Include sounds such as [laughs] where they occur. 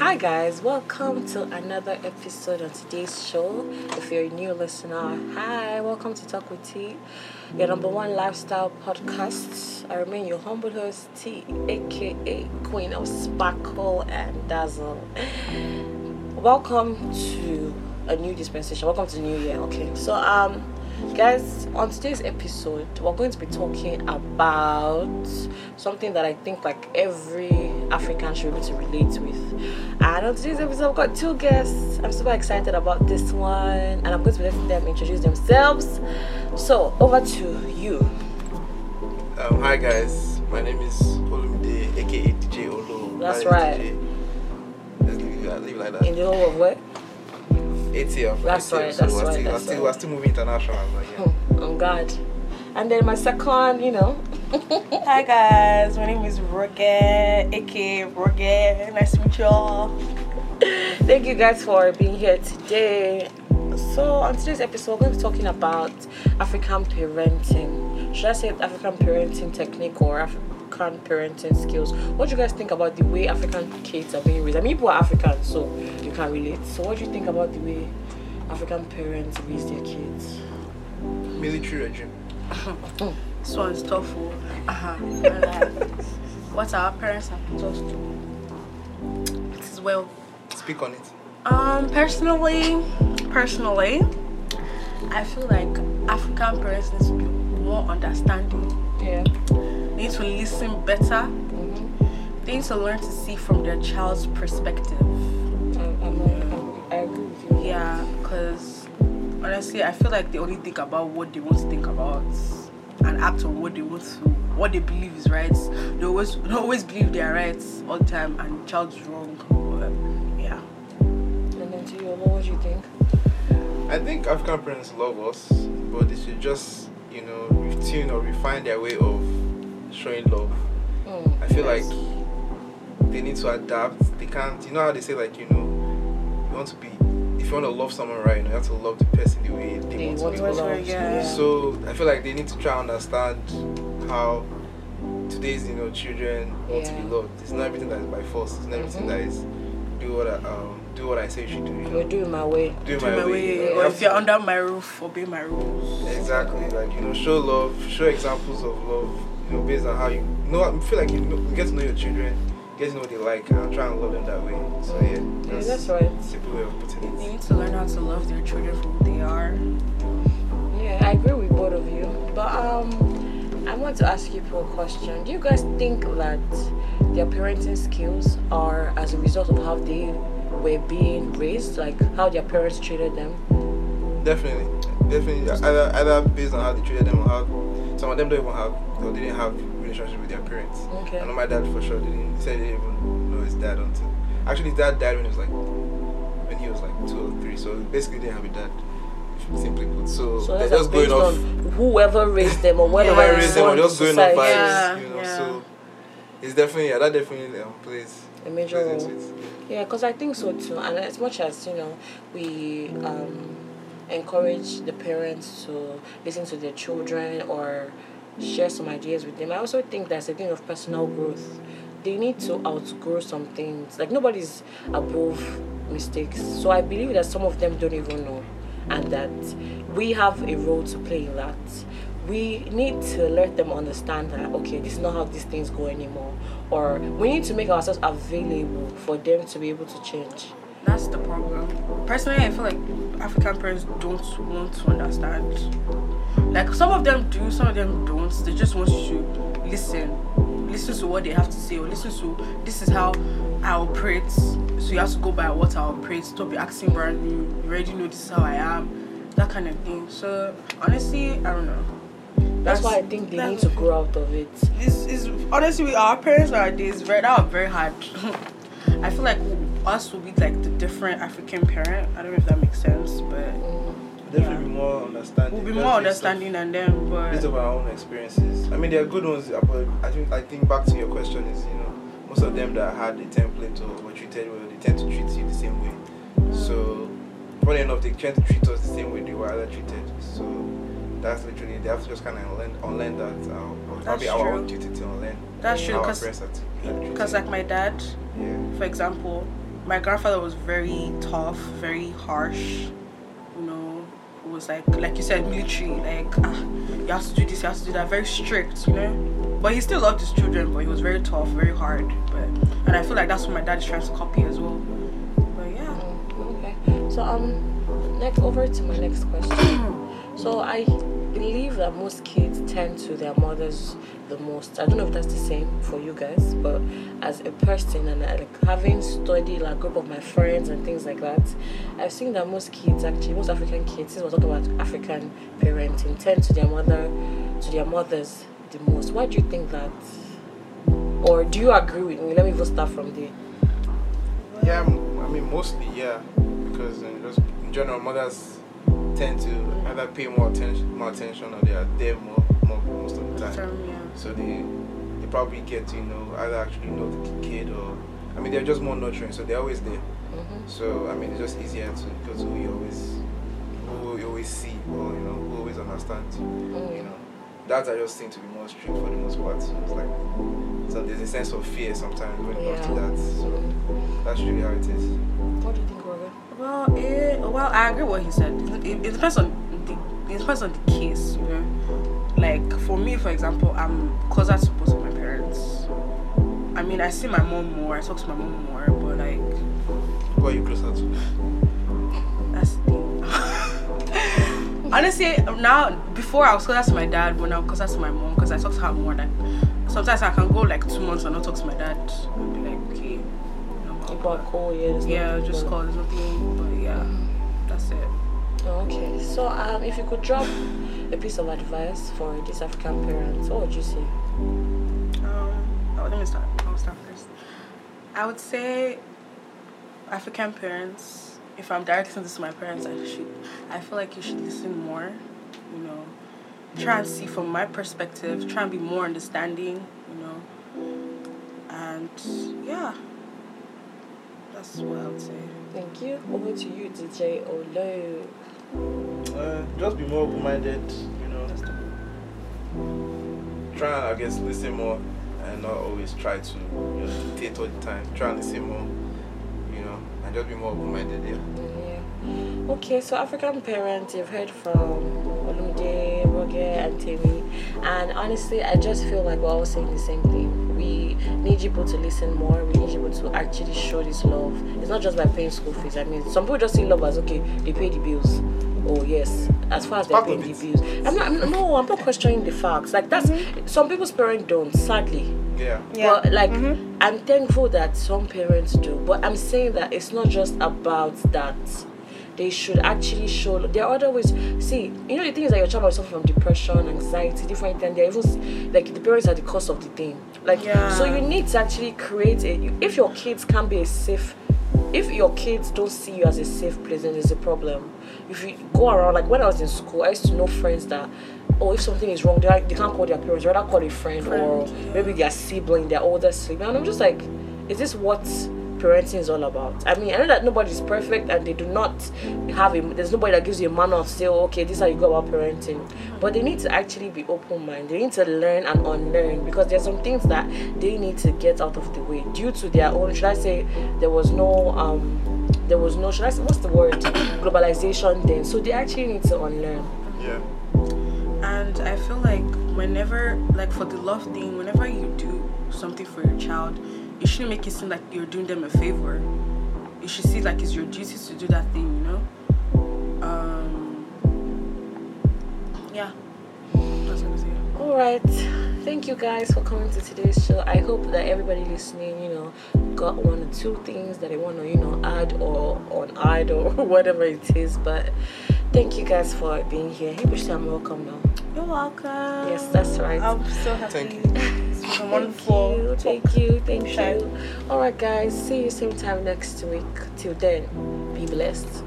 Hi, guys, welcome to another episode on today's show. If you're a new listener, hi, welcome to Talk with T, your number one lifestyle podcast. I remain your humble host, T, aka Queen of Sparkle and Dazzle. Welcome to a new dispensation. Welcome to the new year. Okay, so um, guys, on today's episode, we're going to be talking about something that I think like every African should be able to relate with. And on today's episode, I've got two guests. I'm super excited about this one, and I'm going to be letting them introduce themselves. So, over to you. Um, hi guys, my name is Olumide, aka DJ Olo. That's right. DJ. Let's leave it, leave it like that. In the whole of what? ATF. That's ATF, right, So that's we're, right, still, that's we're, still, right. we're still moving international. But yeah. Hmm, On God. And then my second, you know, [laughs] Hi guys, my name is Roget, aka Roget. Nice to meet y'all. Thank you guys for being here today. So, on today's episode, we're going to be talking about African parenting. Should I say African parenting technique or African parenting skills? What do you guys think about the way African kids are being raised? I mean, people are African, so you can relate. So, what do you think about the way African parents raise their kids? Military regime. This one's tough. oh. Uh-huh. And, like, what our parents have taught us to. It is well. Speak on it. Um, personally, personally, I feel like African parents need to be more understanding. Yeah. They need to listen better. Mm-hmm. They need to learn to see from their child's perspective. I, I'm, I'm, I agree with you. Yeah, because honestly, I feel like they only think about what they want to think about and act on what they want to, what they believe is right. They always, they always believe they are right all the time, and the child's wrong. But, yeah. And then to you, what do you think? I think African parents love us, but they should just, you know, retune or refine their way of showing love. Mm, I feel yes. like they need to adapt. They can't, you know how they say, like, you know, you want to be, if you want to love someone right, you, have to love the person the way they, They want, want to be love, loved. yeah. So I feel like they need to try and understand how today's you know children want to be loved. It's not everything that is by force. It's not everything Mhm. that is do what I um do what I say you should do. You know? You're doing my way. do it Do my, my way. way, You know? Or if you're under my roof, obey my rules. exactly like you know show love, show examples of love. You know based on how you, you know. I feel like you, know, you get to know your children, get to know what they like, and try and love them that way. So yeah, Yeah, that's right. simple way of putting They it. need to learn how to love their children for who they are. Yeah, I agree with both of you. But um, I want to ask you people a question. Do you guys think that their parenting skills are as a result of how they were being raised, like how their parents treated them? Definitely, definitely. Either, either based on how they treated them or how some of them don't even have or they didn't have relationship with their parents. Okay. I know my dad for sure didn't. He said he didn't even know his dad until actually his dad died when he was like when he was like two or three. So basically, he didn't have a dad. Simply put, so, So they're just going off. whoever raised them or whatever Whoever Yeah. raised them, or informed just the going off vibes, Yeah, you know. yeah. So it's definitely yeah, that definitely um, plays A major plays role. into it. Yeah, because I think so too. And as much as you know, we um, encourage the parents to listen to their children or share some ideas with them, I also think that's a thing of personal growth. They need to outgrow some things. Like nobody's above mistakes. So I believe that some of them don't even know, and that we have a role to play in that. We need to let them understand that okay, this is not how these things go anymore, or we need to make ourselves available for them to be able to change. That's the problem. Personally, I feel like African parents don't want to understand. Like some of them do, some of them don't. They just want you to listen, listen to what they have to say, or listen to this is how I operate. So you have to go by what I operate. Stop be asking brand new. You already know this is how I am, that kind of thing. So honestly, I don't know. That's, why I think they need to grow out of it. It's, it's honestly with our parents nowadays that are very hard. [laughs] I feel like us will be like the different African parent. I don't know if that makes sense, but Definitely Yeah. be more understanding. we'll be more based understanding than them. based But of our own experiences. I mean, there are good ones, but I think I think back to your question is you know most of them that had the template or were treated well, they tend to treat you the same way. So funny enough, they tend to treat us the same way they were other treated. So that's literally they have to just kind of unlearn, unlearn that. Uh, probably That's our true. own duty to unlearn. That's true, our 'cause- parents are t- are treated. because like my dad, yeah. for example, my grandfather was very tough, very harsh. You know, it was like like you said, military. Like ah, you have to do this, you have to do that. Very strict, you know. But he still loved his children, but he was very tough, very hard. But and I feel like that's what my dad is trying to copy as well. But yeah. Mm, Okay. So um, next over to my next question. [clears throat] so I believe that most kids tend to their mothers the most. I don't know if that's the same for you guys, but as a person and uh, like having studied like a group of my friends and things like that, I've seen that most kids actually most African kids, since we're talking about African parenting, tend to their mother to their mothers the most. Why do you think that? Or do you agree with me? Let me even start from there. Yeah, I mean mostly yeah, because just, in general mothers tend to either pay more attention, more attention, or they are there more, more most of the time. Yeah. So they they probably get to you know either actually know the kid or I mean they're just more nurturing, so they're always there. hmm So I mean it's just easier to because who you always who you always see or you know who always understand. Mm. You know, dads are just seem to be more strict for the most part. So it's like so there's a sense of fear sometimes when it comes to that. So that's really how it is. Well, it, well, I agree what he said. It, it, depends on the it depends on the case, you know. Like for me, for example, I'm closer to both of my parents. I mean, I see my mom more. I talk to my mom more, but like Who are you closer to? that's the thing. [laughs] Honestly, now before I was closer to my dad, but now I'm closer to my mom because I talk to her more. Like sometimes I can go like two months and not talk to my dad. And be like, okay, you know, blah, People are blah. cool, yeah. yeah, nothing just call. There's nothing, but yeah, that's it. Okay, so um, if you could drop a piece of advice for these African parents, what would you say? Um, oh, let me start. I'll start first. I would say African parents. If I'm directing this to my parents, I should. I feel like you should listen more. You know, try and see from my perspective. Try and be more understanding. You know, and yeah, that's what I would say. Thank you. Over to you, DJ Olo. Uh, just be more open-minded. You know, try and I guess listen more and not always try to you know, dictate all the time. Try and listen more. You know, and just be more open-minded. Yeah. Yeah. Okay, so African parents, you've heard from Olumide, Roger, and Temi, and honestly, I just feel like we're all saying the same thing. We need people to listen more. We need people to actually show this love. It's not just by paying school fees. I mean, some people just see love as okay, they pay the bills. Oh yes, as far as they're paying the bills. I'm not. I'm, no, I'm not questioning the facts. Like that's mm-hmm. some people's parents don't. Sadly, Yeah. but like mm-hmm. I'm thankful that some parents do. But I'm saying that it's not just about that. They should actually show. There are other ways. See, you know the thing is that your child might suffer from depression, anxiety, different things. They're even like the parents are the cause of the thing. Like Yeah. so, you need to actually create a. If your kids can't be a safe, if your kids don't see you as a safe place, then there's a problem. If you go around like when I was in school, I used to know friends that. Oh, if something is wrong, they, they can't call their parents, rather call a friend, or Friend, maybe their sibling, their older sibling. And I'm just like, is this what parenting is all about? I mean, I know that nobody's perfect and they do not have a, there's nobody that gives you a manual to say, oh, okay, this is how you go about parenting. But they need to actually be open minded. They need to learn and unlearn because there's some things that they need to get out of the way due to their own, should I say, there was no, um, there was no, should I say, what's the word? Globalization then. So they actually need to unlearn. Yeah. And I feel like whenever, like for the love thing, whenever you do something for your child, you shouldn't make it seem like you're doing them a favor. You should see like it's your duty to do that thing, you know. Um. Yeah. That's what I say. All right. Thank you guys for coming to today's show. I hope that everybody listening, you know, got one or two things that they want to, you know, add or on add or [laughs] whatever it is. But thank you guys for being here. Hey, Bushi, I'm welcome now. You're welcome. Yes, that's right. I'm so happy. Thank you. Thank wonderful. you, thank you, thank you. All right, guys. See you same time next week. Till then, be blessed.